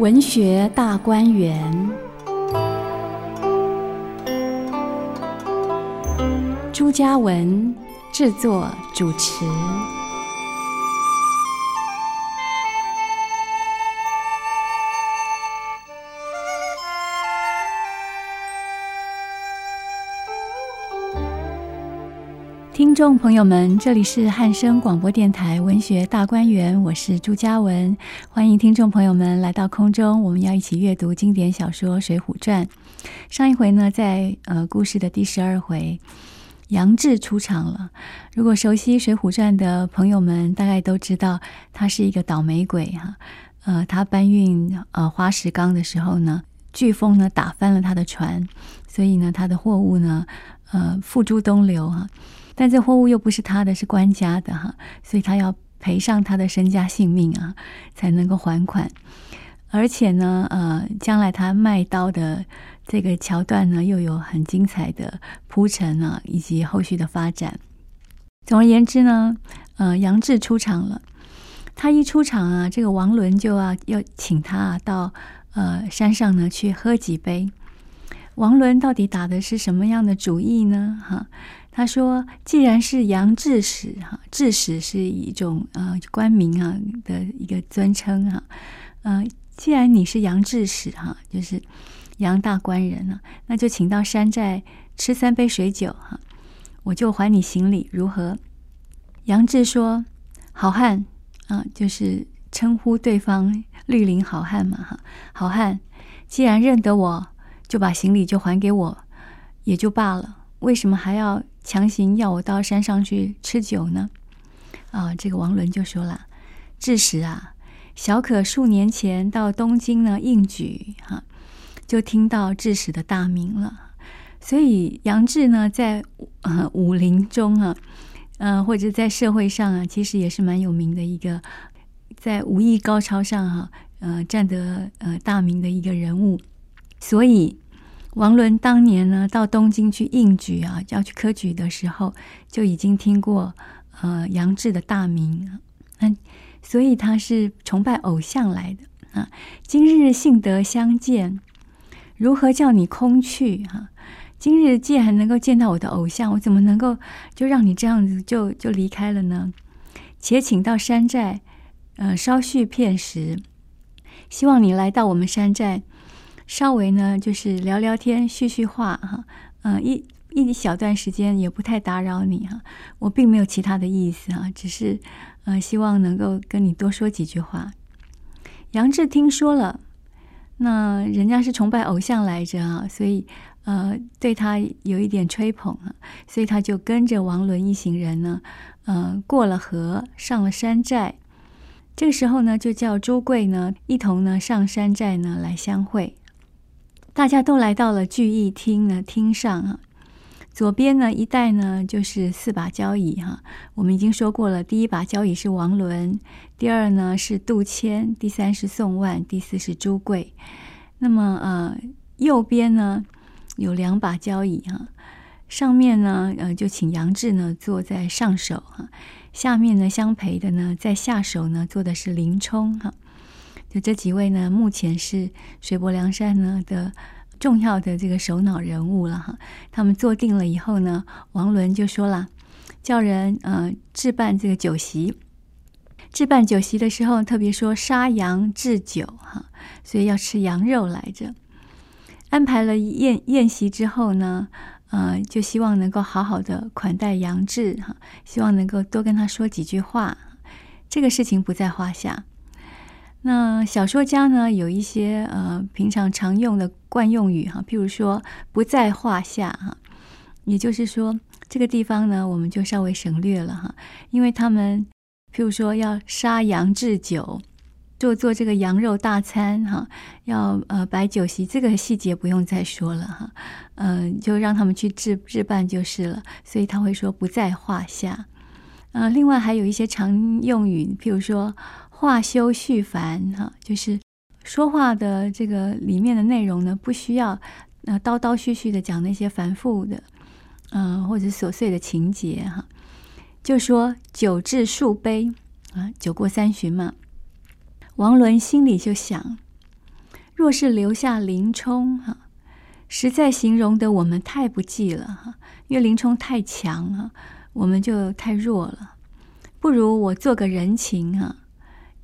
文学大观园，朱家文制作主持。众朋友们，这里是汉声广播电台文学大观园，我是朱家文，欢迎听众朋友们来到空中，我们要一起阅读经典小说《水浒传》。上一回呢，在呃故事的第十二回，杨志出场了。如果熟悉《水浒传》的朋友们，大概都知道他是一个倒霉鬼哈。呃，他搬运呃花石纲的时候呢，飓风呢打翻了他的船，所以呢，他的货物呢，呃付诸东流哈。但这货物又不是他的，是官家的哈，所以他要赔上他的身家性命啊，才能够还款。而且呢，呃，将来他卖刀的这个桥段呢，又有很精彩的铺陈啊，以及后续的发展。总而言之呢，呃，杨志出场了。他一出场啊，这个王伦就要要请他啊到呃山上呢去喝几杯。王伦到底打的是什么样的主意呢？哈。他说：“既然是杨志使哈，志使是一种呃官名啊的一个尊称哈，呃，既然你是杨志使哈，就是杨大官人啊，那就请到山寨吃三杯水酒哈，我就还你行礼，如何？”杨志说：“好汉啊，就是称呼对方绿林好汉嘛哈，好汉，既然认得我，就把行李就还给我，也就罢了，为什么还要？”强行要我到山上去吃酒呢？啊，这个王伦就说了：“志使啊，小可数年前到东京呢应举，哈、就听到志使的大名了。所以杨志呢，在呃武林中啊，呃或者在社会上啊，其实也是蛮有名的一个，在武艺高超上哈、啊，呃占得呃大名的一个人物。所以。”王伦当年呢，到东京去应举啊，要去科举的时候，就已经听过呃杨志的大名，那，所以他是崇拜偶像来的啊。今日幸得相见，如何叫你空去、啊？今日既然能够见到我的偶像，我怎么能够就让你这样子就就离开了呢？且请到山寨，呃，稍叙片时，希望你来到我们山寨。稍微呢，就是聊聊天、叙叙话哈，嗯，一一小段时间也不太打扰你哈。我并没有其他的意思哈，只是呃，希望能够跟你多说几句话。杨志听说了，那人家是崇拜偶像来着啊，所以呃，对他有一点吹捧啊，所以他就跟着王伦一行人呢，呃，过了河，上了山寨。这个时候呢，就叫朱贵呢一同呢上山寨呢来相会。大家都来到了聚义厅呢，厅上啊，左边呢一带呢就是四把交椅哈。我们已经说过了，第一把交椅是王伦，第二呢是杜谦，第三是宋万，第四是朱贵。那么呃，右边呢有两把交椅哈，上面呢呃就请杨志呢坐在上首哈，下面呢相陪的呢在下首呢坐的是林冲哈。就这几位呢，目前是水泊梁山呢的重要的这个首脑人物了哈。他们坐定了以后呢，王伦就说了，叫人呃置办这个酒席。置办酒席的时候，特别说杀羊置酒哈，所以要吃羊肉来着。安排了宴宴席之后呢，呃，就希望能够好好的款待杨志哈，希望能够多跟他说几句话。这个事情不在话下。那小说家呢，有一些呃平常常用的惯用语哈，譬如说不在话下哈，也就是说这个地方呢，我们就稍微省略了哈，因为他们譬如说要杀羊置酒，做做这个羊肉大餐哈，要呃摆酒席，这个细节不用再说了哈，嗯、就让他们去置置办就是了，所以他会说不在话下。呃，另外还有一些常用语，譬如说。话休续繁哈，就是说话的这个里面的内容呢，不需要呃叨叨絮絮的讲那些繁复的，嗯、呃，或者琐碎的情节哈。就说酒至数杯啊，酒过三巡嘛。王伦心里就想，若是留下林冲哈，实在形容的我们太不济了哈，因为林冲太强了，我们就太弱了。不如我做个人情哈，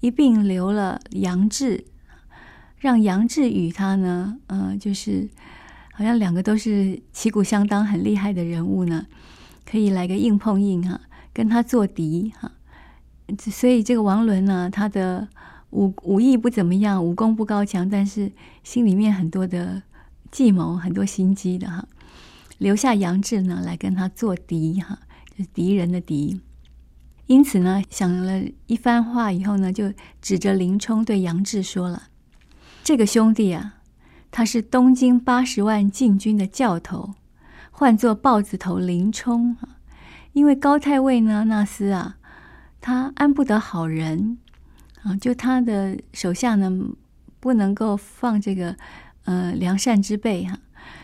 一并留了杨志，让杨志与他呢，呃，就是好像两个都是旗鼓相当、很厉害的人物呢，可以来个硬碰硬哈，跟他做敌哈。所以这个王伦呢，他的。武武艺不怎么样，武功不高强，但是心里面很多的计谋，很多心机的哈。留下杨志呢，来跟他做敌哈，就是敌人的敌。因此呢，想了一番话以后呢，就指着林冲对杨志说了：“这个兄弟啊，他是东京八十万禁军的教头，唤作豹子头林冲啊。因为高太尉呢，那厮啊，他安不得好人。”啊，就他的手下呢，不能够放这个呃良善之辈哈，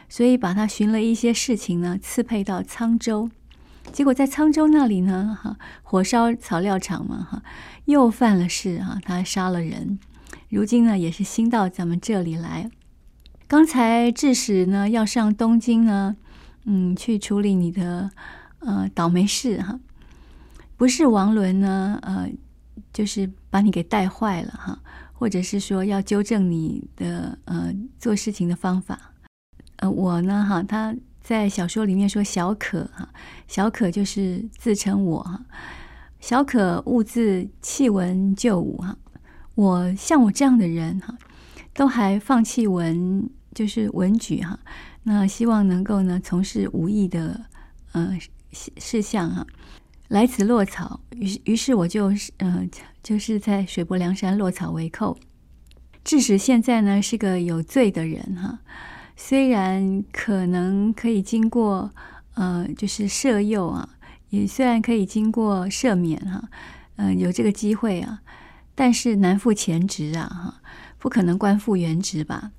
所以把他寻了一些事情呢，赐配到沧州。结果在沧州那里呢，哈，火烧草料场嘛，哈，又犯了事哈，他杀了人。如今呢，也是新到咱们这里来。刚才致使呢要上东京呢，嗯，去处理你的呃倒霉事哈，不是王伦呢，呃。就是把你给带坏了哈，或者是说要纠正你的呃做事情的方法。呃，我呢哈，他在小说里面说小可哈，小可就是自称我哈，小可兀自弃文就武哈。我像我这样的人哈，都还放弃文就是文举哈，那希望能够呢从事武艺的呃事项哈。来此落草，于是于是我就呃，就是在水泊梁山落草为寇。致使现在呢是个有罪的人哈，虽然可能可以经过呃，就是赦宥啊，也虽然可以经过赦免哈，嗯、呃，有这个机会啊，但是难复前职啊哈，不可能官复原职吧？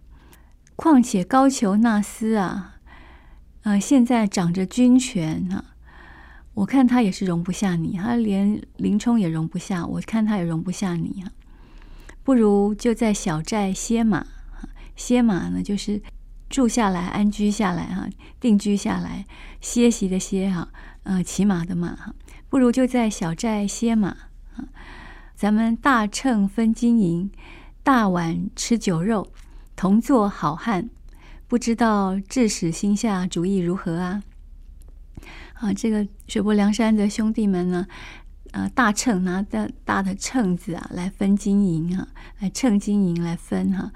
况且高俅那厮啊，呃，现在掌着军权哈。我看他也是容不下你，他连林冲也容不下，我看他也容不下你啊。不如就在小寨歇马，歇马呢就是住下来、安居下来哈，定居下来，歇息的歇哈，呃，骑马的马哈。不如就在小寨歇马，咱们大秤分金银，大碗吃酒肉，同做好汉。不知道致使心下主意如何啊？啊，这个水泊梁山的兄弟们呢，呃，大秤拿着大的秤子啊，来分金银啊，来称金银来分哈、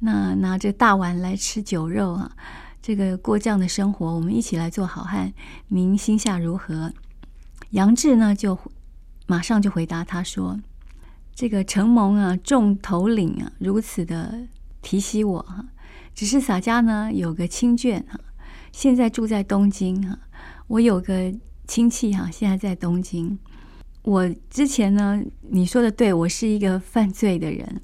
那拿着大碗来吃酒肉啊，这个过这样的生活，我们一起来做好汉，您心下如何？杨志呢，就马上就回答他说：“这个承蒙啊，众头领啊，如此的提携我哈，只是洒家呢有个亲眷哈，现在住在东京哈。”我有个亲戚哈，现在在东京。我之前呢，你说的对，我是一个犯罪的人。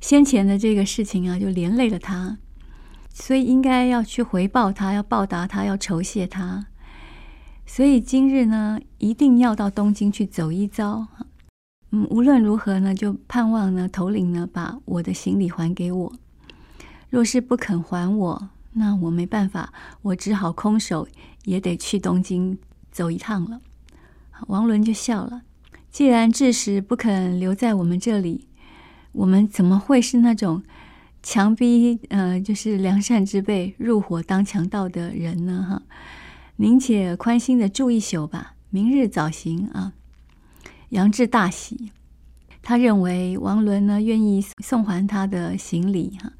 先前的这个事情啊，就连累了他，所以应该要去回报他，要报答他，要酬谢他。所以今日呢，一定要到东京去走一遭。嗯，无论如何呢，就盼望呢，头领呢，把我的行李还给我。若是不肯还我，那我没办法，我只好空手。也得去东京走一趟了。王伦就笑了。既然致使不肯留在我们这里，我们怎么会是那种强逼呃，就是良善之辈入伙当强盗的人呢？哈，您且宽心的住一宿吧，明日早行啊。杨志大喜，他认为王伦呢愿意送还他的行李哈，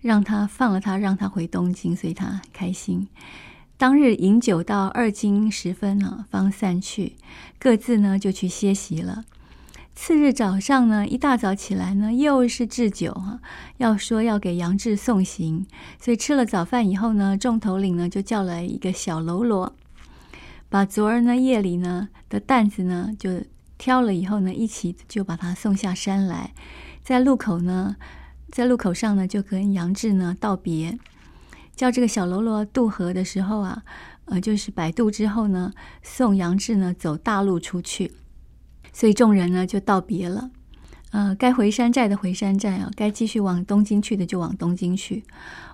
让他放了他，让他回东京，所以他开心。当日饮酒到二更时分呢，方散去，各自呢就去歇息了。次日早上呢，一大早起来呢，又是置酒哈，要说要给杨志送行，所以吃了早饭以后呢，众头领呢就叫来一个小喽啰，把昨儿呢夜里呢的担子呢就挑了以后呢，一起就把他送下山来，在路口呢，在路口上呢就跟杨志呢道别。叫这个小喽啰渡河的时候啊，呃，就是摆渡之后呢，送杨志呢走大路出去，所以众人呢就道别了。呃，该回山寨的回山寨啊，该继续往东京去的就往东京去。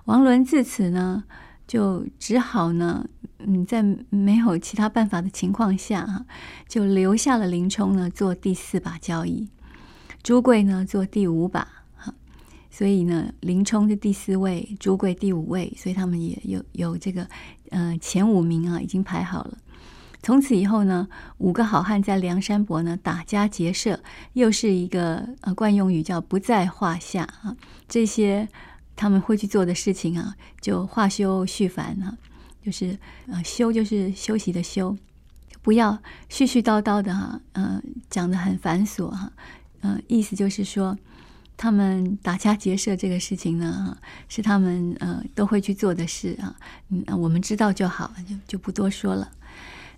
王伦自此呢，就只好呢，嗯，在没有其他办法的情况下哈，就留下了林冲呢做第四把交椅，朱贵呢做第五把哈。所以呢，林冲是第四位，朱贵第五位，所以他们也有有这个呃前五名啊，已经排好了。从此以后呢，五个好汉在梁山伯呢打家劫舍，又是一个呃惯用语，叫不在话下啊。这些他们会去做的事情啊，就话休絮烦啊，就是呃休就是休息的休，不要絮絮叨叨的哈，呃讲得很繁琐哈，呃意思就是说，他们打家劫舍这个事情呢，是他们呃都会去做的事啊，嗯，我们知道就好，就就不多说了。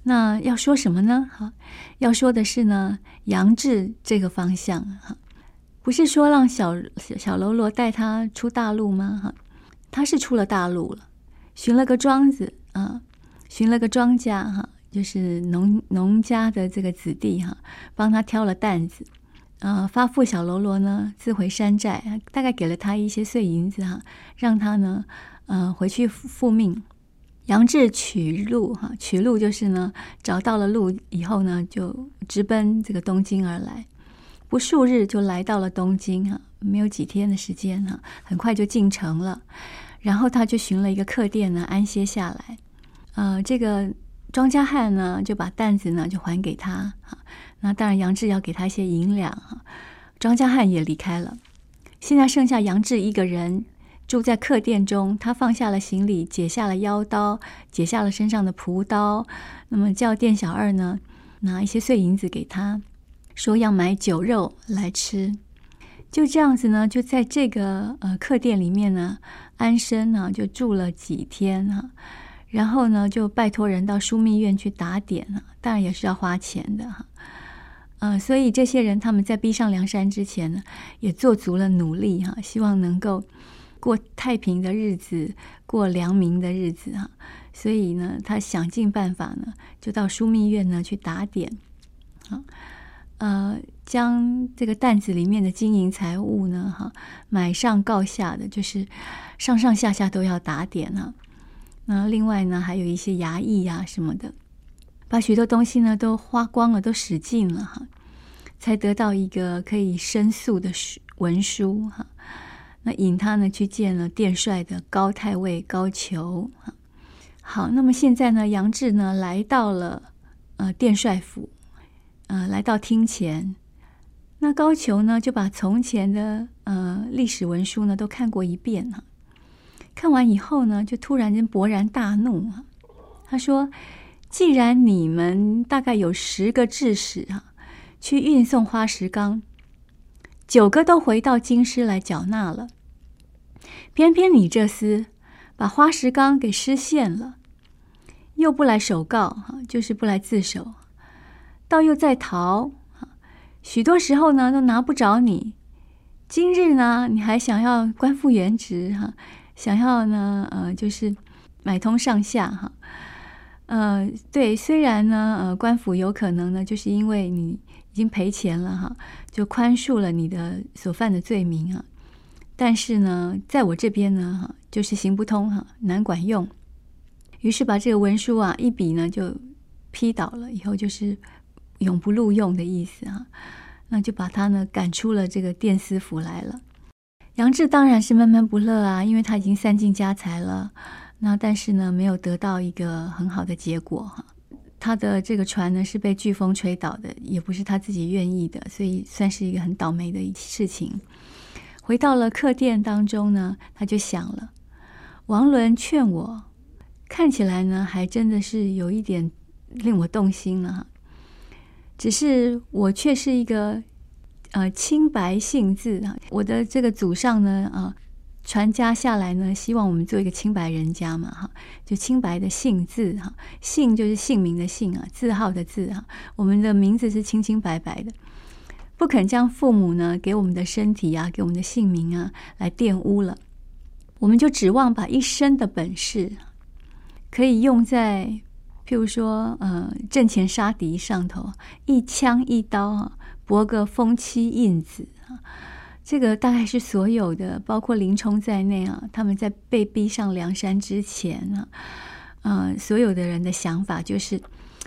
那要说什么呢？哈，要说的是呢，杨志这个方向哈，不是说让小小喽啰带他出大陆吗？哈，他是出了大陆了，寻了个庄子啊，寻了个庄稼哈，就是农农家的这个子弟哈，帮他挑了担子，呃，发付小喽啰呢自回山寨，大概给了他一些碎银子哈，让他呢，呃，回去复命。杨志取路哈，取路就是呢，找到了路以后呢，就直奔这个东京而来。不数日就来到了东京哈，没有几天的时间哈，很快就进城了。然后他就寻了一个客店呢，安歇下来。呃，这个庄稼汉呢，就把担子呢就还给他哈。那当然，杨志要给他一些银两哈。庄稼汉也离开了，现在剩下杨志一个人。住在客店中，他放下了行李，解下了腰刀，解下了身上的朴刀。那么叫店小二呢，拿一些碎银子给他，说要买酒肉来吃。就这样子呢，就在这个呃客店里面呢，安身呢，就住了几天哈。然后呢，就拜托人到枢密院去打点啊，当然也是要花钱的哈。呃，所以这些人他们在逼上梁山之前呢，也做足了努力哈，希望能够。过太平的日子，过良民的日子哈，所以呢，他想尽办法呢，就到枢密院呢去打点，啊，呃，将这个担子里面的金银财物呢，哈，买上告下的，就是上上下下都要打点啊。那另外呢，还有一些衙役呀什么的，把许多东西呢都花光了，都使尽了哈，才得到一个可以申诉的文书哈。那引他呢去见了殿帅的高太尉高俅。好，那么现在呢，杨志呢来到了呃殿帅府，呃来到厅前。那高俅呢就把从前的呃历史文书呢都看过一遍了。看完以后呢，就突然间勃然大怒啊！他说：“既然你们大概有十个制使啊，去运送花石纲。”九个都回到京师来缴纳了，偏偏你这厮把花石纲给失陷了，又不来首告哈，就是不来自首，倒又在逃，许多时候呢都拿不着你。今日呢，你还想要官复原职哈，想要呢呃就是买通上下哈，呃对，虽然呢呃官府有可能呢就是因为你。已经赔钱了哈，就宽恕了你的所犯的罪名啊。但是呢，在我这边呢哈，就是行不通哈，难管用。于是把这个文书啊一笔呢就批倒了，以后就是永不录用的意思啊。那就把他呢赶出了这个殿司府来了。杨志当然是闷闷不乐啊，因为他已经散尽家财了，那但是呢没有得到一个很好的结果哈。他的这个船呢是被飓风吹倒的，也不是他自己愿意的，所以算是一个很倒霉的事情。回到了客店当中呢，他就想了：王伦劝我，看起来呢还真的是有一点令我动心了。只是我却是一个呃清白姓字啊，我的这个祖上呢啊。传家下来呢，希望我们做一个清白人家嘛，哈，就清白的姓字哈，姓就是姓名的姓啊，字号的字哈，我们的名字是清清白白的，不肯将父母呢给我们的身体啊，给我们的姓名啊来玷污了，我们就指望把一生的本事可以用在譬如说呃阵前杀敌上头，一枪一刀啊，博个封妻印子。啊。这个大概是所有的，包括林冲在内啊，他们在被逼上梁山之前啊，呃，所有的人的想法就是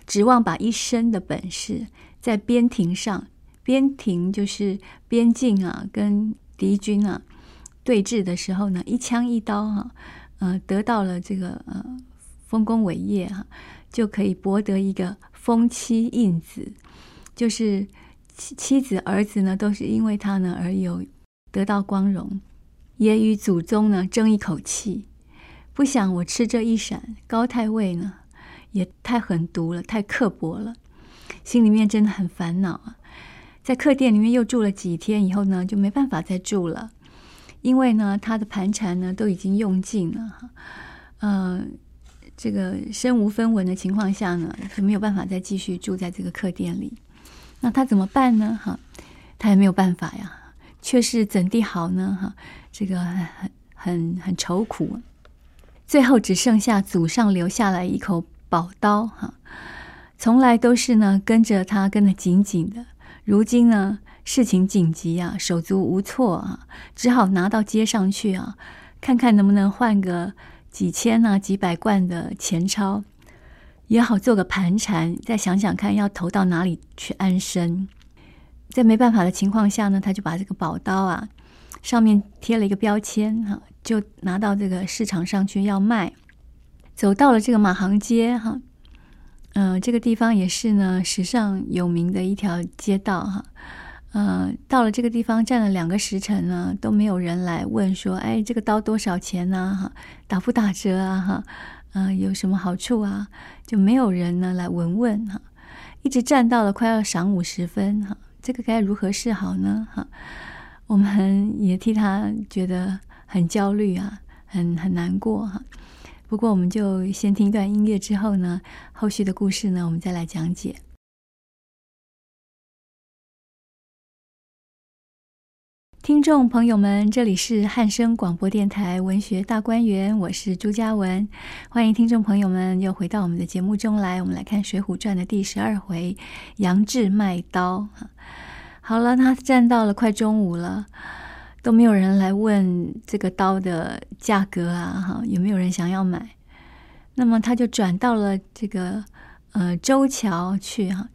指望把一身的本事在边庭上，边庭就是边境啊，跟敌军啊对峙的时候呢，一枪一刀哈、呃，得到了这个呃丰功伟业哈、啊，就可以博得一个封妻印子，就是。妻妻子儿子呢，都是因为他呢而有得到光荣，也与祖宗呢争一口气。不想我吃这一闪，高太尉呢也太狠毒了，太刻薄了，心里面真的很烦恼啊。在客店里面又住了几天以后呢，就没办法再住了，因为呢他的盘缠呢都已经用尽了哈，呃，这个身无分文的情况下呢，就没有办法再继续住在这个客店里。那他怎么办呢？哈，他也没有办法呀，却是怎地好呢？哈，这个很很很愁苦。最后只剩下祖上留下来一口宝刀，哈，从来都是呢跟着他跟得紧紧的。如今呢事情紧急啊，手足无措啊，只好拿到街上去啊，看看能不能换个几千啊几百贯的钱钞。也好做个盘缠，再想想看要投到哪里去安身。在没办法的情况下呢，他就把这个宝刀啊，上面贴了一个标签哈，就拿到这个市场上去要卖。走到了这个马行街哈，嗯、这个地方也是呢史上有名的一条街道哈。嗯、到了这个地方站了两个时辰呢，都没有人来问说，哎，这个刀多少钱呢？哈，打不打折啊？哈。啊、呃，有什么好处啊？就没有人呢来闻问哈，一直站到了快要晌午时分哈，这个该如何是好呢？哈，我们也替他觉得很焦虑啊，很很难过哈。不过我们就先听一段音乐之后呢，后续的故事呢，我们再来讲解。听众朋友们，这里是汉声广播电台文学大观园，我是朱嘉文，欢迎听众朋友们又回到我们的节目中来。我们来看《水浒传》的第十二回，杨志卖刀。好了，他站到了快中午了，都没有人来问这个刀的价格啊，哈，有没有人想要买？那么他就转到了这个呃周桥去哈，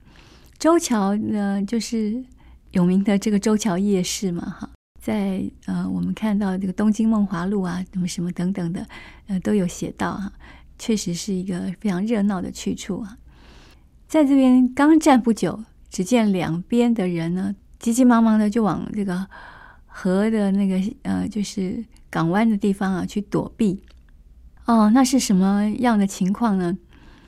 周桥呢就是有名的这个周桥夜市嘛，哈。在呃，我们看到这个东京梦华录啊，什么什么等等的，呃，都有写到哈，确实是一个非常热闹的去处啊。在这边刚站不久，只见两边的人呢，急急忙忙的就往这个河的那个呃，就是港湾的地方啊去躲避。哦，那是什么样的情况呢？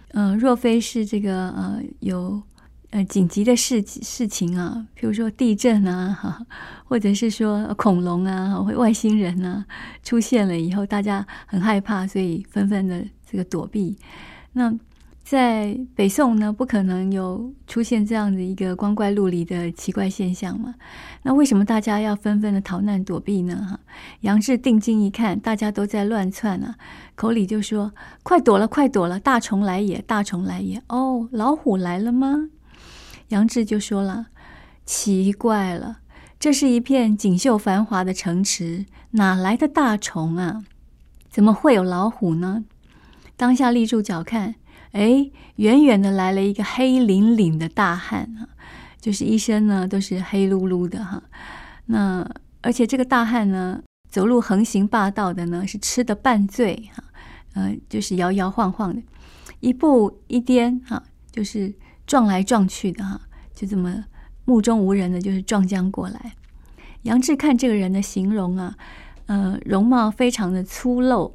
呃，若非是这个呃有。呃，紧急的事事情啊，譬如说地震啊，哈，或者是说恐龙啊，或外星人啊出现了以后，大家很害怕，所以纷纷的这个躲避。那在北宋呢，不可能有出现这样的一个光怪陆离的奇怪现象嘛？那为什么大家要纷纷的逃难躲避呢？哈，杨志定睛一看，大家都在乱窜啊，口里就说：“快躲了，快躲了，大虫来也，大虫来也。”哦，老虎来了吗？杨志就说了：“奇怪了，这是一片锦绣繁华的城池，哪来的大虫啊？怎么会有老虎呢？”当下立住脚看，哎，远远的来了一个黑凛凛的大汉啊，就是一身呢都是黑噜噜的哈。那而且这个大汉呢，走路横行霸道的呢，是吃的半醉哈，呃，就是摇摇晃晃的，一步一颠哈，就是。撞来撞去的哈，就这么目中无人的，就是撞将过来。杨志看这个人的形容啊，呃，容貌非常的粗陋，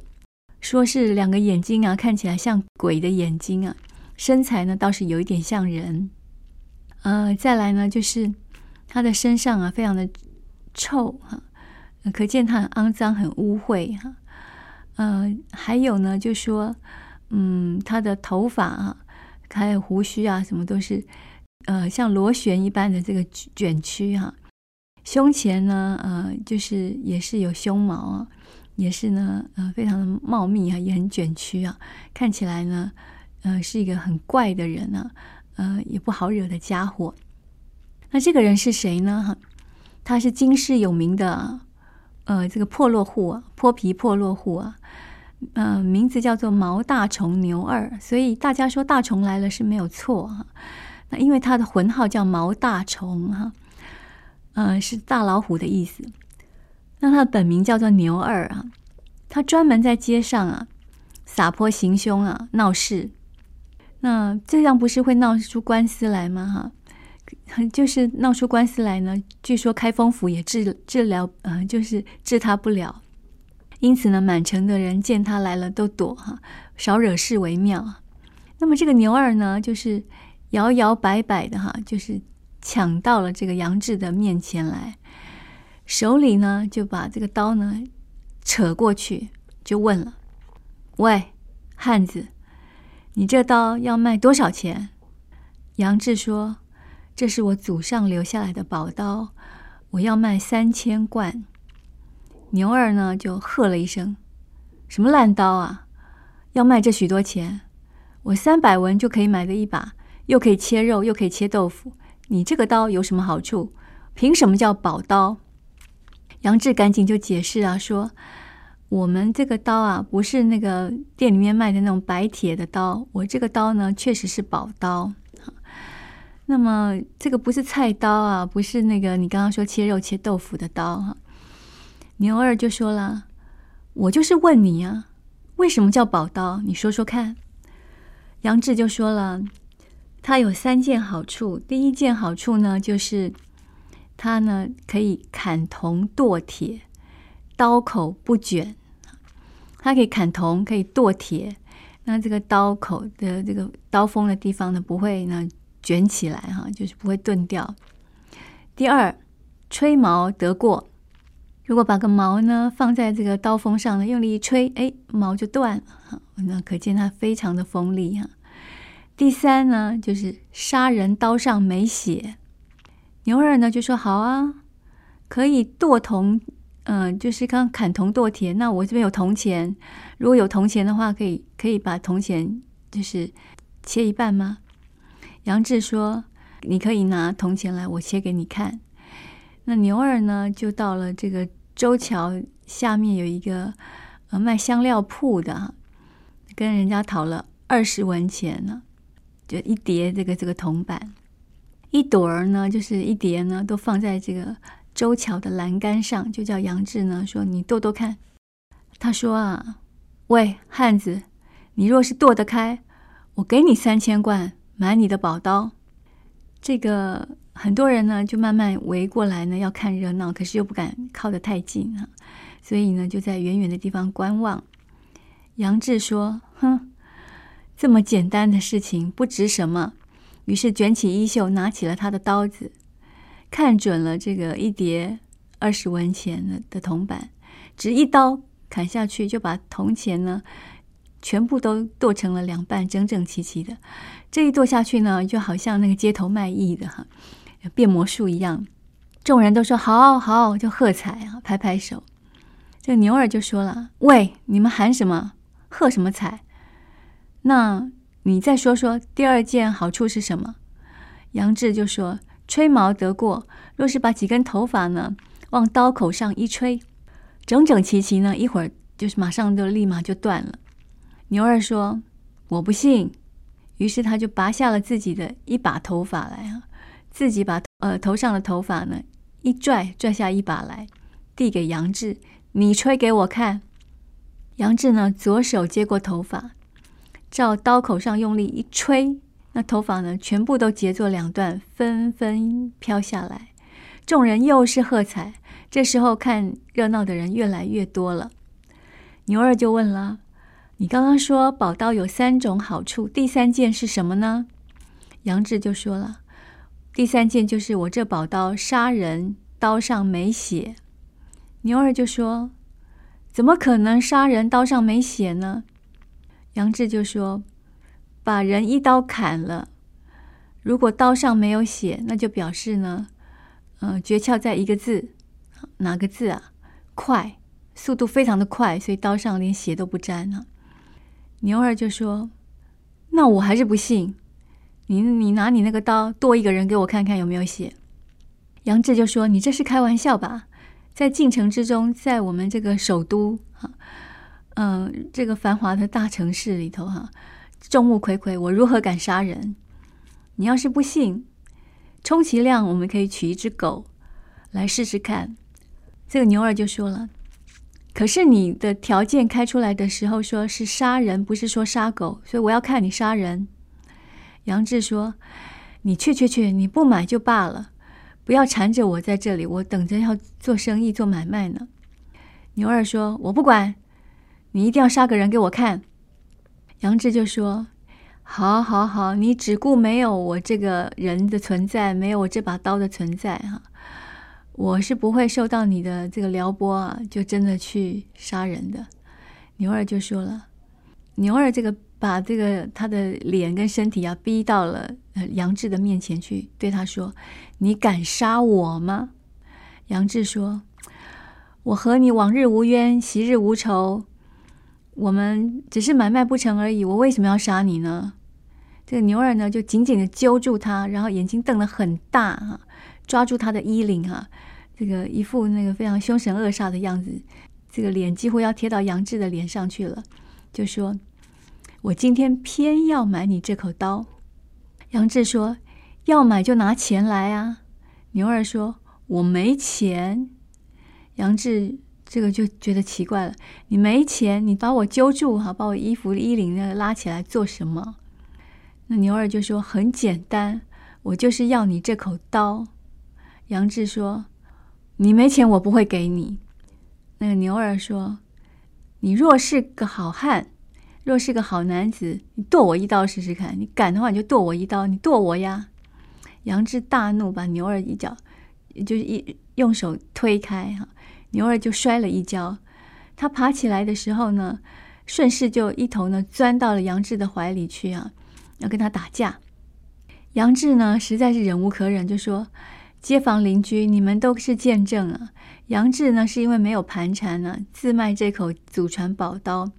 说是两个眼睛啊，看起来像鬼的眼睛啊，身材呢倒是有一点像人。呃，再来呢，就是他的身上啊，非常的臭哈，可见他很肮脏、很污秽哈。呃，还有呢，就说，嗯，他的头发啊。还有胡须啊，什么都是，呃，像螺旋一般的这个卷曲哈、啊。胸前呢，呃，就是也是有胸毛啊，也是呢，呃，非常的茂密啊，也很卷曲啊。看起来呢，呃，是一个很怪的人啊，呃，也不好惹的家伙。那这个人是谁呢？哈，他是京师有名的，呃，这个破落户啊，泼皮破落户啊，呃，名字叫做毛大虫牛二，所以大家说大虫来了是没有错哈。那因为他的诨号叫毛大虫哈，呃，是大老虎的意思。那他的本名叫做牛二啊，他专门在街上啊撒泼行凶啊闹事。那这样不是会闹出官司来吗？哈，就是闹出官司来呢。据说开封府也治治疗，呃，就是治他不了。因此呢，满城的人见他来了都躲哈，少惹事为妙。那么这个牛二呢，就是摇摇摆摆的哈，就是抢到了这个杨志的面前来，手里呢就把这个刀呢扯过去，就问了：“喂，汉子。”你这刀要卖多少钱？杨志说：“这是我祖上留下来的宝刀，我要卖三千贯。”牛二呢就喝了一声：“什么烂刀啊！要卖这许多钱？我三百文就可以买个一把，又可以切肉，又可以切豆腐。你这个刀有什么好处？凭什么叫宝刀？”杨志赶紧就解释啊，说。我们这个刀啊，不是那个店里面卖的那种白铁的刀。我这个刀呢，确实是宝刀。那么这个不是菜刀啊，不是那个你刚刚说切肉切豆腐的刀哈。牛二就说了：“我就是问你啊，为什么叫宝刀？你说说看。”杨志就说了：“它有三件好处。第一件好处呢，就是它呢可以砍铜剁铁。”刀口不卷，它可以砍铜，可以剁铁。那这个刀口的这个刀锋的地方呢，不会呢卷起来哈，就是不会钝掉。第二，吹毛得过。如果把个毛呢放在这个刀锋上呢，用力一吹，哎，毛就断了哈。那可见它非常的锋利哈。第三呢，就是杀人刀上没血。牛二呢就说好啊，可以剁铜。嗯，就是刚砍铜剁铁，那我这边有铜钱，如果有铜钱的话，可以可以把铜钱就是切一半吗？杨志说：“你可以拿铜钱来，我切给你看。”那牛二呢，就到了这个周桥下面有一个呃卖香料铺的，跟人家讨了二十文钱呢，就一叠这个这个铜板，一朵儿呢，就是一叠呢，都放在这个。周桥的栏杆上，就叫杨志呢，说你剁剁看。他说啊，喂，汉子，你若是剁得开，我给你三千贯买你的宝刀。这个很多人呢，就慢慢围过来呢，要看热闹，可是又不敢靠得太近啊，所以呢，就在远远的地方观望。杨志说：“哼，这么简单的事情不值什么。”于是卷起衣袖，拿起了他的刀子。看准了这个一叠二十文钱的的铜板，只一刀砍下去，就把铜钱呢全部都剁成了两半，整整齐齐的。这一剁下去呢，就好像那个街头卖艺的哈变魔术一样，众人都说好好，就喝彩啊，拍拍手。这牛二就说了：“喂，你们喊什么？喝什么彩？那你再说说第二件好处是什么？”杨志就说。吹毛得过，若是把几根头发呢往刀口上一吹，整整齐齐呢，一会儿就是马上就立马就断了。牛二说：“我不信。”于是他就拔下了自己的一把头发来啊，自己把呃头上的头发呢一拽，拽下一把来，递给杨志：“你吹给我看。”杨志呢左手接过头发，照刀口上用力一吹。那头发呢，全部都截作两段，纷纷飘下来。众人又是喝彩。这时候看热闹的人越来越多了。牛二就问了：“你刚刚说宝刀有三种好处，第三件是什么呢？”杨志就说了：“第三件就是我这宝刀杀人刀上没血。”牛二就说：“怎么可能杀人刀上没血呢？”杨志就说。把人一刀砍了，如果刀上没有血，那就表示呢，呃，诀窍在一个字，哪个字啊？快，速度非常的快，所以刀上连血都不沾呢。牛二就说：“那我还是不信，你你拿你那个刀剁一个人给我看看有没有血。”杨志就说：“你这是开玩笑吧？在进城之中，在我们这个首都啊，嗯、这个繁华的大城市里头哈、众目睽睽，我如何敢杀人？你要是不信，充其量我们可以取一只狗来试试看。”这个牛二就说了：“可是你的条件开出来的时候，说是杀人，不是说杀狗，所以我要看你杀人。”杨志说：“你去去去，你不买就罢了，不要缠着我在这里，我等着要做生意做买卖呢。”牛二说：“我不管，你一定要杀个人给我看。”杨志就说：“好，好，好，你只顾没有我这个人的存在，没有我这把刀的存在，哈。”我是不会受到你的这个撩拨啊，就真的去杀人的。牛二就说了，牛二这个把这个他的脸跟身体啊逼到了杨志的面前去，对他说：“你敢杀我吗？”杨志说：“我和你往日无冤，昔日无仇，我们只是买卖不成而已，我为什么要杀你呢？”这个牛二呢就紧紧的揪住他，然后眼睛瞪得很大啊。抓住他的衣领哈，这个一副那个非常凶神恶煞的样子，这个脸几乎要贴到杨志的脸上去了，就说：“我今天偏要买你这口刀。”杨志说：“要买就拿钱来啊。”牛二说：“我没钱。”杨志这个就觉得奇怪了：“你没钱，你把我揪住哈，把我衣服衣领那个拉起来做什么？”那牛二就说：“很简单，我就是要你这口刀。”杨志说：“你没钱，我不会给你。”那个牛二说：“你若是个好汉，若是个好男子，你剁我一刀试试看。你敢的话，你就剁我一刀。你剁我呀！”杨志大怒，把牛二一脚，就是一用手推开哈，牛二就摔了一跤。他爬起来的时候呢，顺势就一头呢钻到了杨志的怀里去啊，要跟他打架。杨志呢，实在是忍无可忍，就说。街坊邻居，你们都是见证啊！杨志呢，是因为没有盘缠呢，自卖这口祖传宝刀。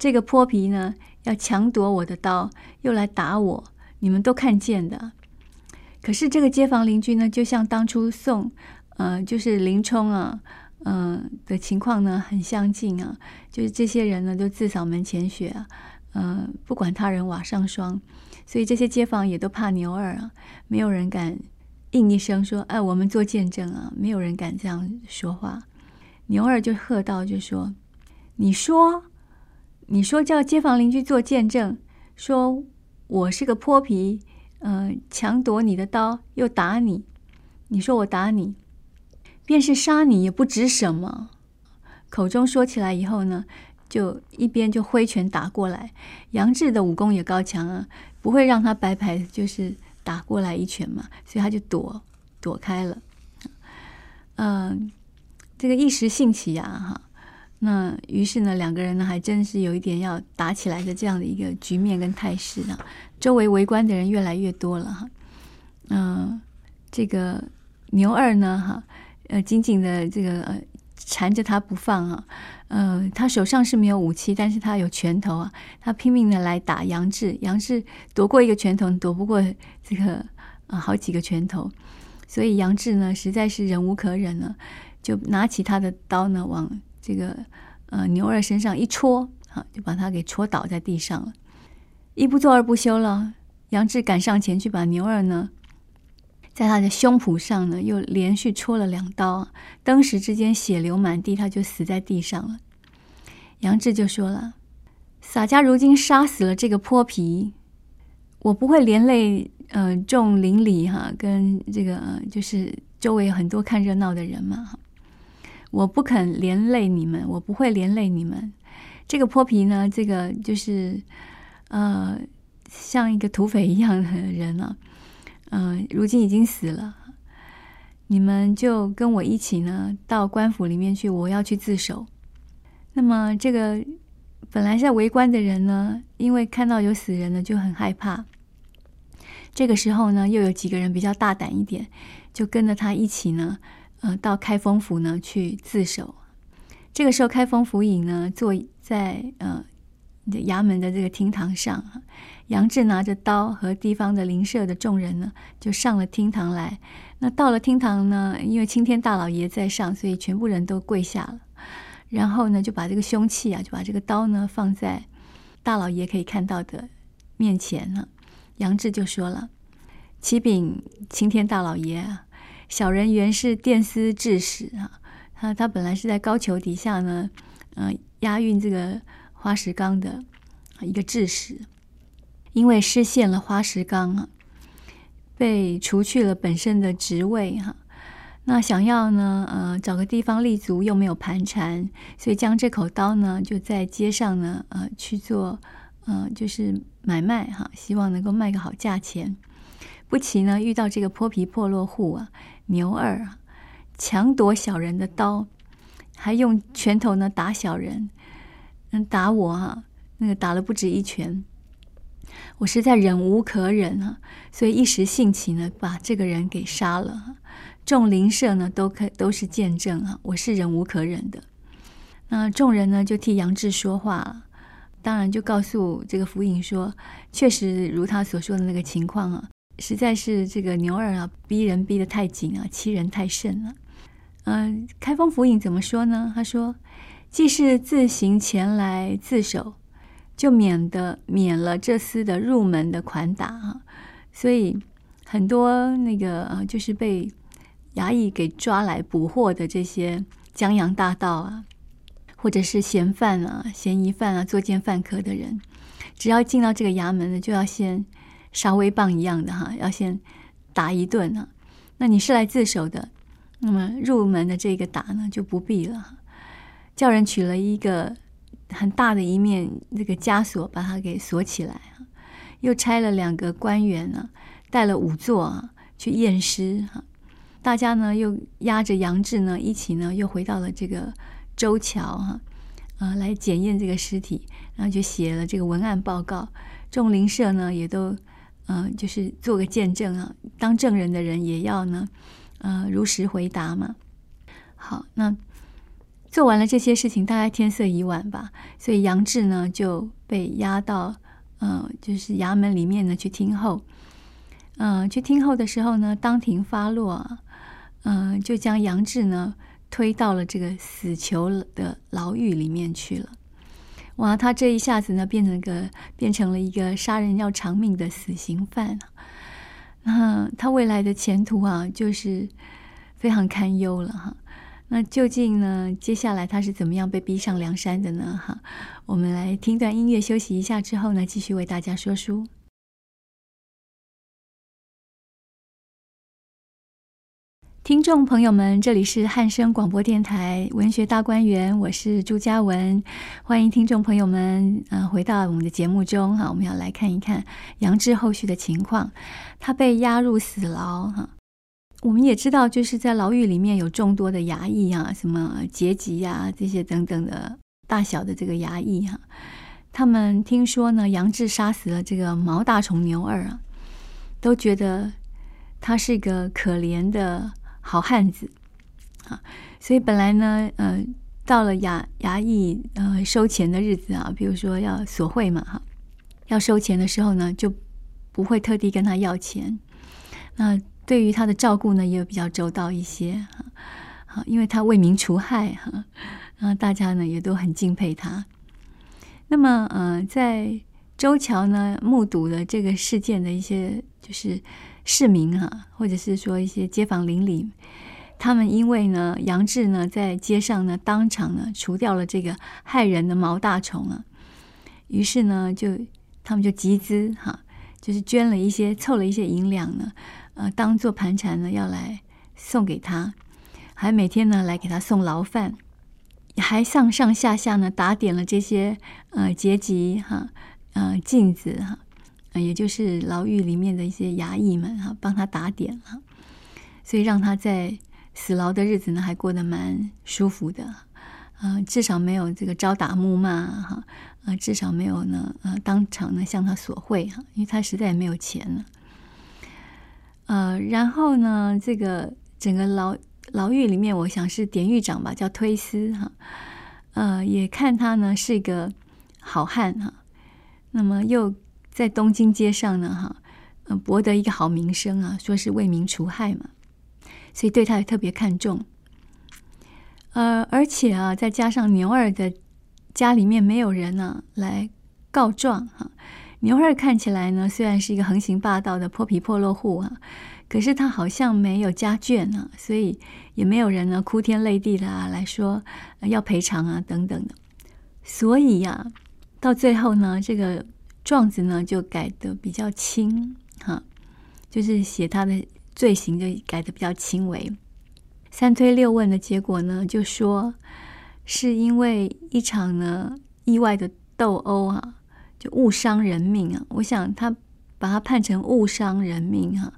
这个泼皮呢，要强夺我的刀，又来打我，你们都看见的。可是这个街坊邻居呢，就像当初宋，呃，就是林冲啊，嗯、的情况呢，很相近啊。就是这些人呢，都自扫门前雪啊，嗯、呃，不管他人瓦上霜。所以这些街坊也都怕牛二啊，没有人敢。应一声说：“哎，我们做见证啊！”没有人敢这样说话。牛二就喝道：“就说，你说，你说叫街坊邻居做见证，说我是个泼皮，嗯、呃，强夺你的刀又打你，你说我打你，便是杀你也不值什么。”口中说起来以后呢，就一边就挥拳打过来。杨志的武功也高强啊，不会让他白白，就是。打过来一拳嘛，所以他就躲躲开了。嗯，这个一时兴起呀，哈，那于是呢，两个人呢还真是有一点要打起来的这样的一个局面跟态势啊。周围围观的人越来越多了哈。嗯，这个牛二呢，哈，呃，紧紧的这个呃缠着他不放啊。呃，他手上是没有武器，但是他有拳头啊，他拼命的来打杨志，杨志躲过一个拳头，躲不过这个啊、呃、好几个拳头，所以杨志呢实在是忍无可忍了，就拿起他的刀呢往这个呃牛二身上一戳，啊，就把他给戳倒在地上了，一不做二不休了，杨志赶上前去把牛二呢。在他的胸脯上呢，又连续戳了两刀，登时之间血流满地，他就死在地上了。杨志就说了：“洒家如今杀死了这个泼皮，我不会连累呃众邻里哈，跟这个就是周围很多看热闹的人嘛，我不肯连累你们，我不会连累你们。这个泼皮呢，这个就是呃像一个土匪一样的人啊。”嗯、如今已经死了，你们就跟我一起呢，到官府里面去。我要去自首。那么，这个本来在围观的人呢，因为看到有死人呢，就很害怕。这个时候呢，又有几个人比较大胆一点，就跟着他一起呢，呃，到开封府呢去自首。这个时候，开封府尹呢，坐在呃衙门的这个厅堂上，杨志拿着刀和地方的邻舍的众人呢，就上了厅堂来。那到了厅堂呢，因为青天大老爷在上，所以全部人都跪下了。然后呢，就把这个凶器啊，就把这个刀呢放在大老爷可以看到的面前呢。杨志就说了：“启禀青天大老爷，小人原是电司制使啊，他他本来是在高俅底下呢，呃，押运这个。”花石纲的一个制使，因为失陷了花石纲啊，被除去了本身的职位哈。那想要呢，呃，找个地方立足又没有盘缠，所以将这口刀呢，就在街上呢，呃，去做，呃，就是买卖哈，希望能够卖个好价钱。不期呢，遇到这个泼皮破落户啊，牛二啊，强夺小人的刀，还用拳头呢打小人。嗯打我啊，那个打了不止一拳，我实在忍无可忍啊，所以一时兴起呢，把这个人给杀了。众邻舍呢，都可都是见证啊，我是忍无可忍的。那众人呢，就替杨志说话了，当然就告诉这个府尹说，确实如他所说的那个情况啊，实在是这个牛二啊，逼人逼得太紧啊，欺人太甚了。嗯、开封府尹怎么说呢？他说。既是自行前来自首，就免得免了这厮的入门的款打啊，所以很多那个啊，就是被衙役给抓来捕获的这些江洋大盗啊，或者是嫌犯啊、嫌疑犯啊、作奸犯科的人，只要进到这个衙门呢，就要先杀威棒一样的哈，要先打一顿啊。那你是来自首的，那么入门的这个打呢，就不必了。叫人取了一个很大的一面这个枷锁，把它给锁起来啊。又差了两个官员呢，带了仵作啊去验尸哈。大家呢又押着杨志呢一起呢又回到了这个州桥哈啊来检验这个尸体，然后就写了这个文案报告。众邻舍呢也都、呃、就是做个见证啊，当证人的人也要呢呃如实回答嘛。好，那。做完了这些事情，大概天色已晚吧，所以杨志呢就被押到，嗯、呃，就是衙门里面呢去听候。嗯、去听候的时候呢，当庭发落啊，嗯、就将杨志呢推到了这个死囚的牢狱里面去了。哇，他这一下子呢变成个变成了一个杀人要偿命的死刑犯，那他未来的前途啊，就是非常堪忧了哈。那究竟呢？接下来他是怎么样被逼上梁山的呢？哈，我们来听段音乐休息一下，之后呢，继续为大家说书。听众朋友们，这里是汉声广播电台文学大观园，我是朱嘉文，欢迎听众朋友们，呃，回到我们的节目中哈，我们要来看一看杨志后续的情况，他被押入死牢哈。我们也知道，就是在牢狱里面有众多的衙役啊，什么阶级呀，这些等等的大小的这个衙役哈、他们听说呢，杨志杀死了这个毛大虫牛二啊，都觉得他是一个可怜的好汉子啊，所以本来呢，呃，到了衙衙役呃收钱的日子啊，比如说要索贿嘛哈，要收钱的时候呢，就不会特地跟他要钱，那。对于他的照顾呢，也比较周到一些，好，因为他为民除害哈，然后大家呢也都很敬佩他。那么，呃，在周桥呢目睹了这个事件的一些就是市民哈，或者是说一些街坊邻里，他们因为呢杨志呢在街上呢当场呢除掉了这个害人的毛大虫啊，于是呢就他们就集资哈，就是捐了一些凑了一些银两呢。呃，当做盘缠呢，要来送给他，还每天呢来给他送牢饭，还上上下下呢打点了这些呃结集哈，呃镜子哈，呃，也就是牢狱里面的一些衙役们哈，帮他打点了，所以让他在死牢的日子呢还过得蛮舒服的，呃，至少没有这个朝打暮骂哈，呃，至少没有呢呃当场呢向他索贿哈，因为他实在也没有钱了。呃，然后呢，这个整个牢牢狱里面，我想是典狱长吧，叫推司哈，呃，也看他呢是一个好汉哈，那么又在东京街上呢，哈，嗯，博得一个好名声啊，说是为民除害嘛，所以对他也特别看重。呃，而且啊，再加上牛二的家里面没有人呢、来告状哈。牛二看起来呢，虽然是一个横行霸道的泼皮破落户啊，可是他好像没有家眷啊，所以也没有人呢哭天泪地的啊来说要赔偿啊等等的。所以呀、到最后呢，这个状子呢就改得比较轻哈，就是写他的罪行就改得比较轻微。三推六问的结果呢，就说是因为一场呢意外的斗殴啊，就误伤人命啊。我想他把他判成误伤人命啊，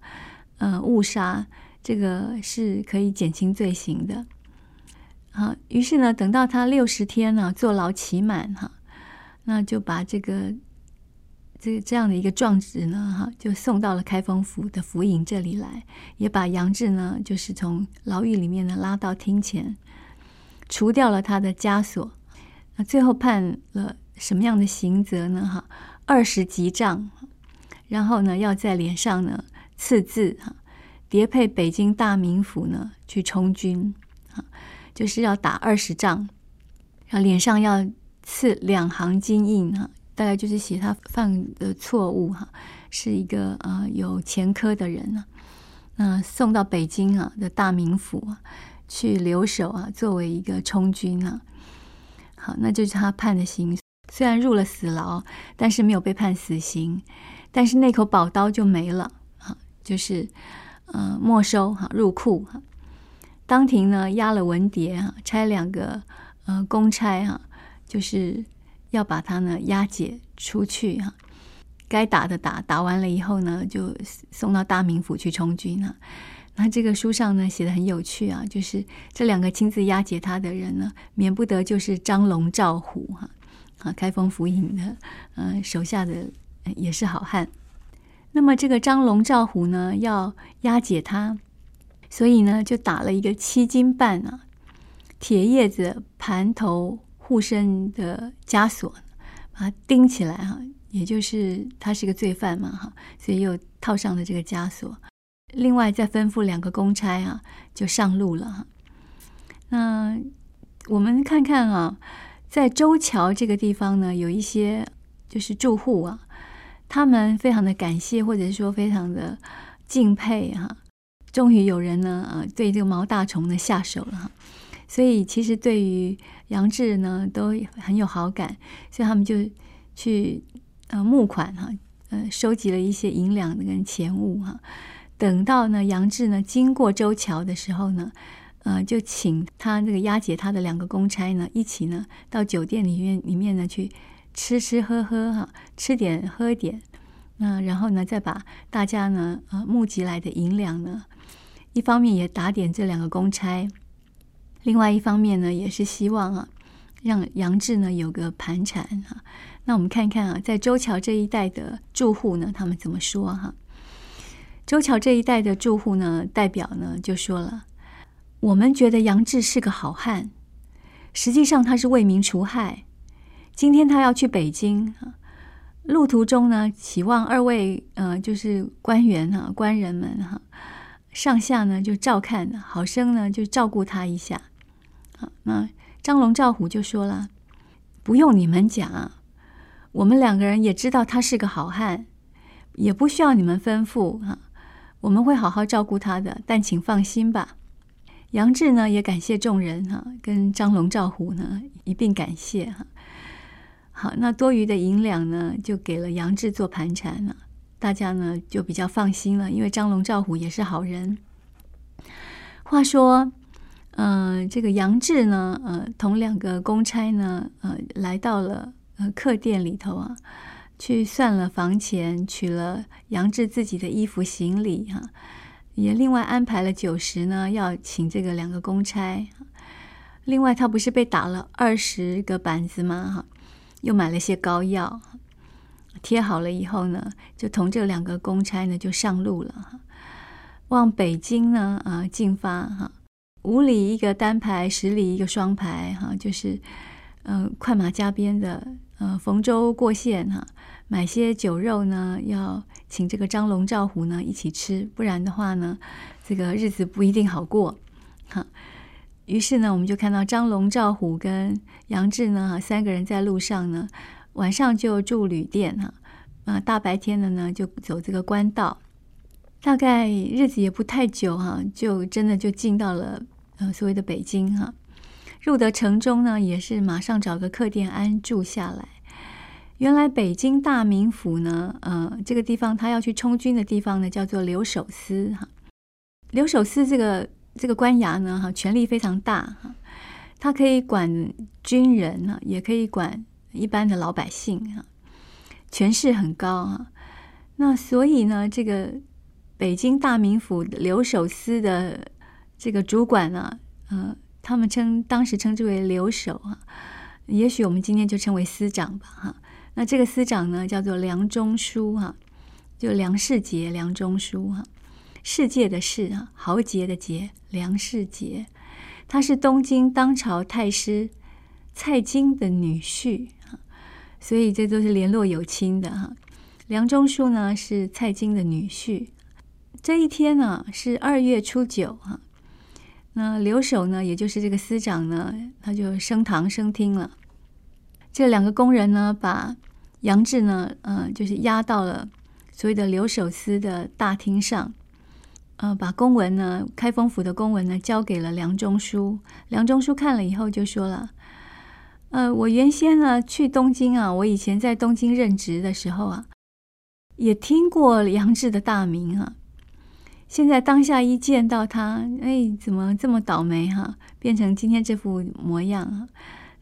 呃，误杀这个是可以减轻罪行的。好，于是呢，等到他六十天呢坐牢期满哈，那就把这个。这这样的一个状纸呢，哈，就送到了开封府的府尹这里来，也把杨志呢，就是从牢狱里面呢拉到厅前，除掉了他的枷锁。那最后判了什么样的刑责呢？哈，二十级杖，然后呢，要在脸上呢刺字，哈，叠配北京大名府呢去充军，啊，就是要打二十仗，然后脸上要刺两行金印，哈。大概就是写他犯的错误哈，是一个呃有前科的人啊，那送到北京啊的大名府啊去留守啊，作为一个充军啊。好，那就是他判的刑，虽然入了死牢，但是没有被判死刑，但是那口宝刀就没了啊，就是呃没收哈入库哈。当庭呢押了文牒啊，差两个呃公差哈，就是。要把他呢押解出去哈，该打的打，打完了以后呢，就送到大名府去充军啊。那这个书上呢写的很有趣啊，就是这两个亲自押解他的人呢，免不得就是张龙赵虎哈啊，开封府尹的呃手下的也是好汉。那么这个张龙赵虎呢要押解他，所以呢就打了一个七斤半啊铁叶子盘头。护身的枷锁，把它钉起来哈，也就是他是个罪犯嘛哈，所以又套上了这个枷锁。另外再吩咐两个公差啊，就上路了哈。那我们看看啊，在周桥这个地方呢，有一些就是住户啊，他们非常的感谢，或者是说非常的敬佩哈。终于有人呢，啊，对这个毛大虫呢下手了哈。所以其实对于杨志呢都很有好感，所以他们就去呃募款哈，呃收集了一些银两跟钱物哈。等到呢杨志呢经过周桥的时候呢，呃就请他那个押解他的两个公差呢一起呢到酒店里面里面呢去吃吃喝喝哈，吃点喝点，那然后呢再把大家呢呃募集来的银两呢，一方面也打点这两个公差。另外一方面呢，也是希望啊，让杨志呢有个盘缠啊。那我们看看啊，在周桥这一带的住户呢，他们怎么说哈？周桥这一带的住户呢，代表呢就说了：我们觉得杨志是个好汉，实际上他是为民除害。今天他要去北京啊，路途中呢，期望二位呃，就是官员哈、啊、官人们哈、啊，上下呢就照看，好生呢就照顾他一下。那张龙赵虎就说了：“不用你们讲，我们两个人也知道他是个好汉，也不需要你们吩咐啊。我们会好好照顾他的，但请放心吧。”杨志呢也感谢众人哈，跟张龙赵虎呢一并感谢哈。好，那多余的银两呢就给了杨志做盘缠了，大家呢就比较放心了，因为张龙赵虎也是好人。话说。嗯、呃，这个杨志呢，呃，同两个公差呢，呃，来到了呃客店里头啊，去算了房钱，取了杨志自己的衣服行李哈、也另外安排了酒食呢，要请这个两个公差。另外，他不是被打了二十个板子吗？哈，又买了些膏药，贴好了以后呢，就同这两个公差呢就上路了哈，往北京呢啊进发哈。五里一个单排，十里一个双排，哈，就是，嗯、快马加鞭的，呃逢州过县哈，买些酒肉呢，要请这个张龙赵虎呢一起吃，不然的话呢，这个日子不一定好过哈。于是呢，我们就看到张龙赵虎跟杨志呢三个人在路上呢，晚上就住旅店哈，啊大白天的呢就走这个官道。大概日子也不太久哈，就真的就进到了呃所谓的北京哈。入得城中呢，也是马上找个客店安住下来。原来北京大名府呢，呃，这个地方他要去充军的地方呢，叫做留守司哈。留守司这个这个官衙呢，哈，权力非常大哈，他可以管军人啊，也可以管一般的老百姓哈，权势很高哈。那所以呢，这个。北京大名府留守司的这个主管呢，呃，他们称当时称之为留守啊，也许我们今天就称为司长吧，哈。那这个司长呢，叫做梁中书哈，就梁世杰、梁中书哈，世界的世啊，豪杰的杰，梁世杰，他是东京当朝太师蔡京的女婿啊，所以这都是联络有亲的哈。梁中书呢是蔡京的女婿。这一天呢是二月初九哈，那留守呢，也就是这个司长呢，他就升堂升听了。这两个工人呢，把杨志呢，呃，就是押到了所谓的留守司的大厅上，呃，把公文呢，开封府的公文呢，交给了梁中书。梁中书看了以后就说了，呃，我原先呢去东京啊，我以前在东京任职的时候啊，也听过杨志的大名啊。现在当下一见到他，哎，怎么这么倒霉哈、变成今天这副模样啊！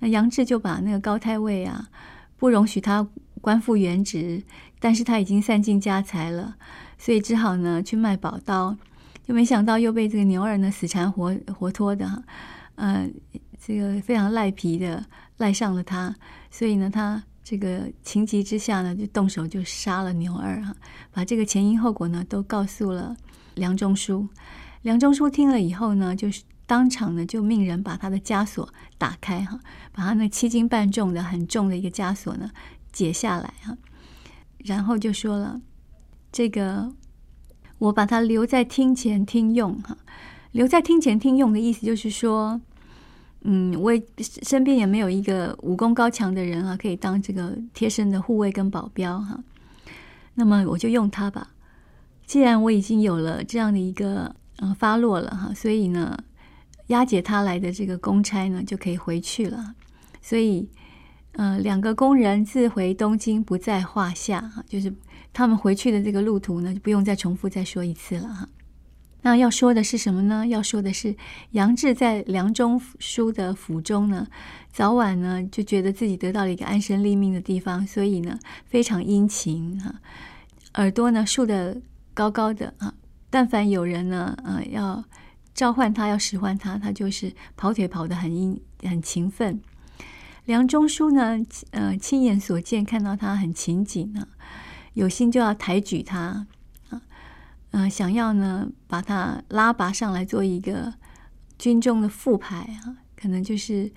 那杨志就把那个高太尉啊，不容许他官复原职，但是他已经散尽家财了，所以只好呢去卖宝刀，就没想到又被这个牛儿呢死缠活活脱的哈，呃，这个非常赖皮的赖上了他，所以呢他这个情急之下呢就动手就杀了牛二哈，把这个前因后果呢都告诉了。梁中书，梁中书听了以后呢，就是当场呢就命人把他的枷锁打开哈，把他那七斤半重的很重的一个枷锁呢解下来哈，然后就说了：“这个我把他留在厅前听用哈，留在厅前听用的意思就是说，嗯，我身边也没有一个武功高强的人啊，可以当这个贴身的护卫跟保镖哈，那么我就用他吧。”既然我已经有了这样的一个呃发落了哈，所以呢，押解他来的这个公差呢就可以回去了。所以，呃，两个工人自回东京不在话下哈，就是他们回去的这个路途呢就不用再重复再说一次了哈。那要说的是什么呢？要说的是杨志在梁中书的府中呢，早晚呢就觉得自己得到了一个安身立命的地方，所以呢非常殷勤哈，耳朵呢竖的。高高的啊，但凡有人呢，呃，要召唤他，要使唤他，他就是跑腿跑得很殷很勤奋。梁中书呢，呃，亲眼所见，看到他很勤谨啊，有心就要抬举他啊，呃，想要呢把他拉拔上来做一个军中的副牌啊，可能就是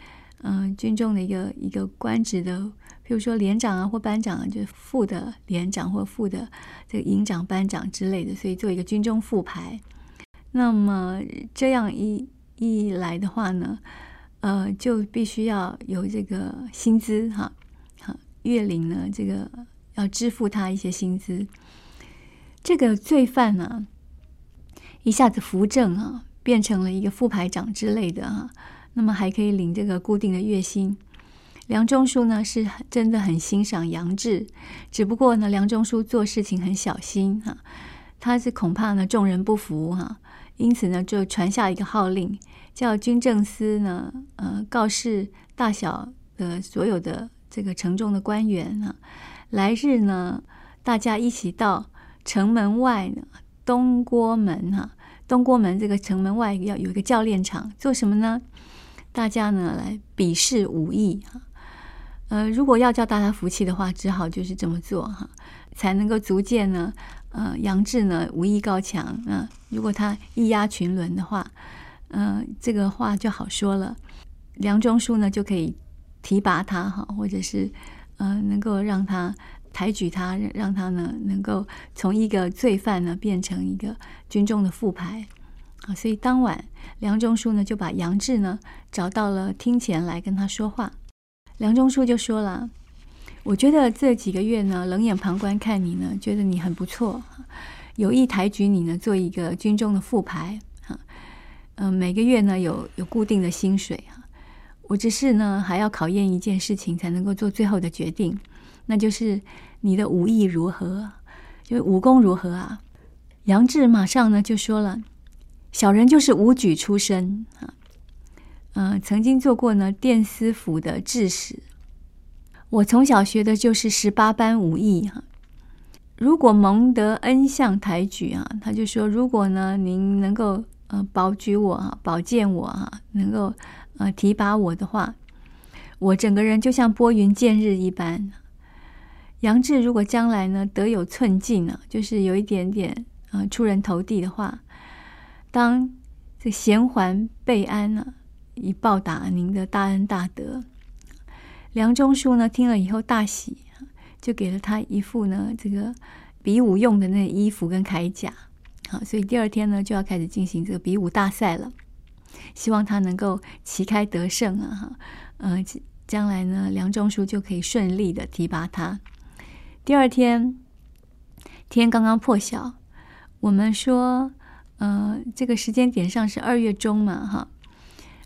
嗯、军中的一个一个官职的。比如说连长啊，或班长啊，就是副的连长或副的这个营长、班长之类的，所以做一个军中副牌。那么这样一一来的话呢，呃，就必须要有这个薪资哈，哈，月领呢，这个要支付他一些薪资。这个罪犯呢，一下子扶正啊，变成了一个副排长之类的哈，那么还可以领这个固定的月薪。梁中书呢是真的很欣赏杨志，只不过呢，梁中书做事情很小心哈，他是恐怕呢众人不服哈，因此呢就传下一个号令，叫军政司呢呃告示大小的所有的这个城中的官员啊，来日呢大家一起到城门外呢东郭门哈，东郭门这个城门外要有一个教练场，做什么呢？大家呢来比试武艺哈。呃，如果要叫大家服气的话，只好就是这么做哈，才能够逐渐呢。呃，杨志呢武艺高强嗯，如果他一压群伦的话，呃，这个话就好说了。梁中书呢就可以提拔他哈，或者是呃，能够让他抬举他，让他呢能够从一个罪犯呢变成一个军中的副牌啊。所以当晚梁中书呢就把杨志呢找到了厅前来跟他说话。梁中书就说了：“我觉得这几个月呢冷眼旁观看你呢，觉得你很不错，有意抬举你呢做一个军中的副牌啊。嗯、每个月呢有有固定的薪水啊。”我只是呢，还要考验一件事情，才能够做最后的决定，那就是你的武艺如何，就武功如何啊？杨志马上呢就说了：“小人就是武举出身啊，呃，曾经做过呢殿司府的制使。我从小学的就是十八般武艺哈、如果蒙得恩相抬举啊，他就说，如果呢您能够呃保举我啊，保荐我啊，能够。”呃，提拔我的话，我整个人就像拨云见日一般。杨志如果将来呢得有寸进呢，就是有一点点呃出人头地的话，当这衔环备安呢，以报答您的大恩大德。梁中书呢听了以后大喜，就给了他一副呢这个比武用的那衣服跟铠甲。好，所以第二天呢就要开始进行这个比武大赛了。希望他能够旗开得胜啊！哈，呃，将来呢，梁中书就可以顺利的提拔他。第二天天刚刚破晓，我们说，呃，这个时间点上是二月中嘛，哈，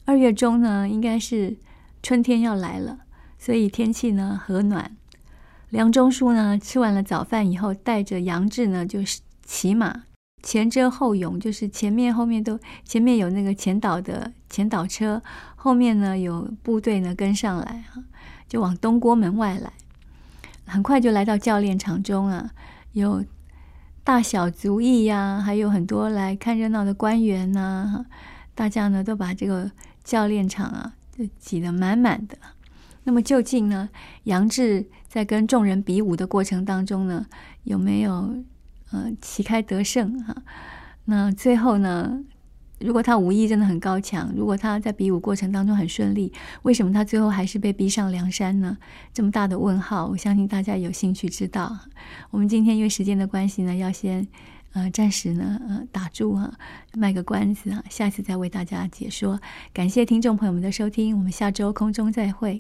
二月中呢，应该是春天要来了，所以天气呢和暖。梁中书呢吃完了早饭以后，带着杨志呢就是骑马。前遮后拥，就是前面后面都前面有那个前导的前导车，后面呢有部队呢跟上来哈，就往东郭门外来。很快就来到教练场中啊，有大小族裔呀，还有很多来看热闹的官员呐，大家呢都把这个教练场啊就挤得满满的。那么究竟呢，杨志在跟众人比武的过程当中呢，有没有？呃，旗开得胜哈，那最后呢，如果他武艺真的很高强，如果他在比武过程当中很顺利，为什么他最后还是被逼上梁山呢？这么大的问号，我相信大家有兴趣知道。我们今天因为时间的关系呢，要先呃暂时呢呃打住哈，卖个关子啊，下次再为大家解说。感谢听众朋友们的收听，我们下周空中再会。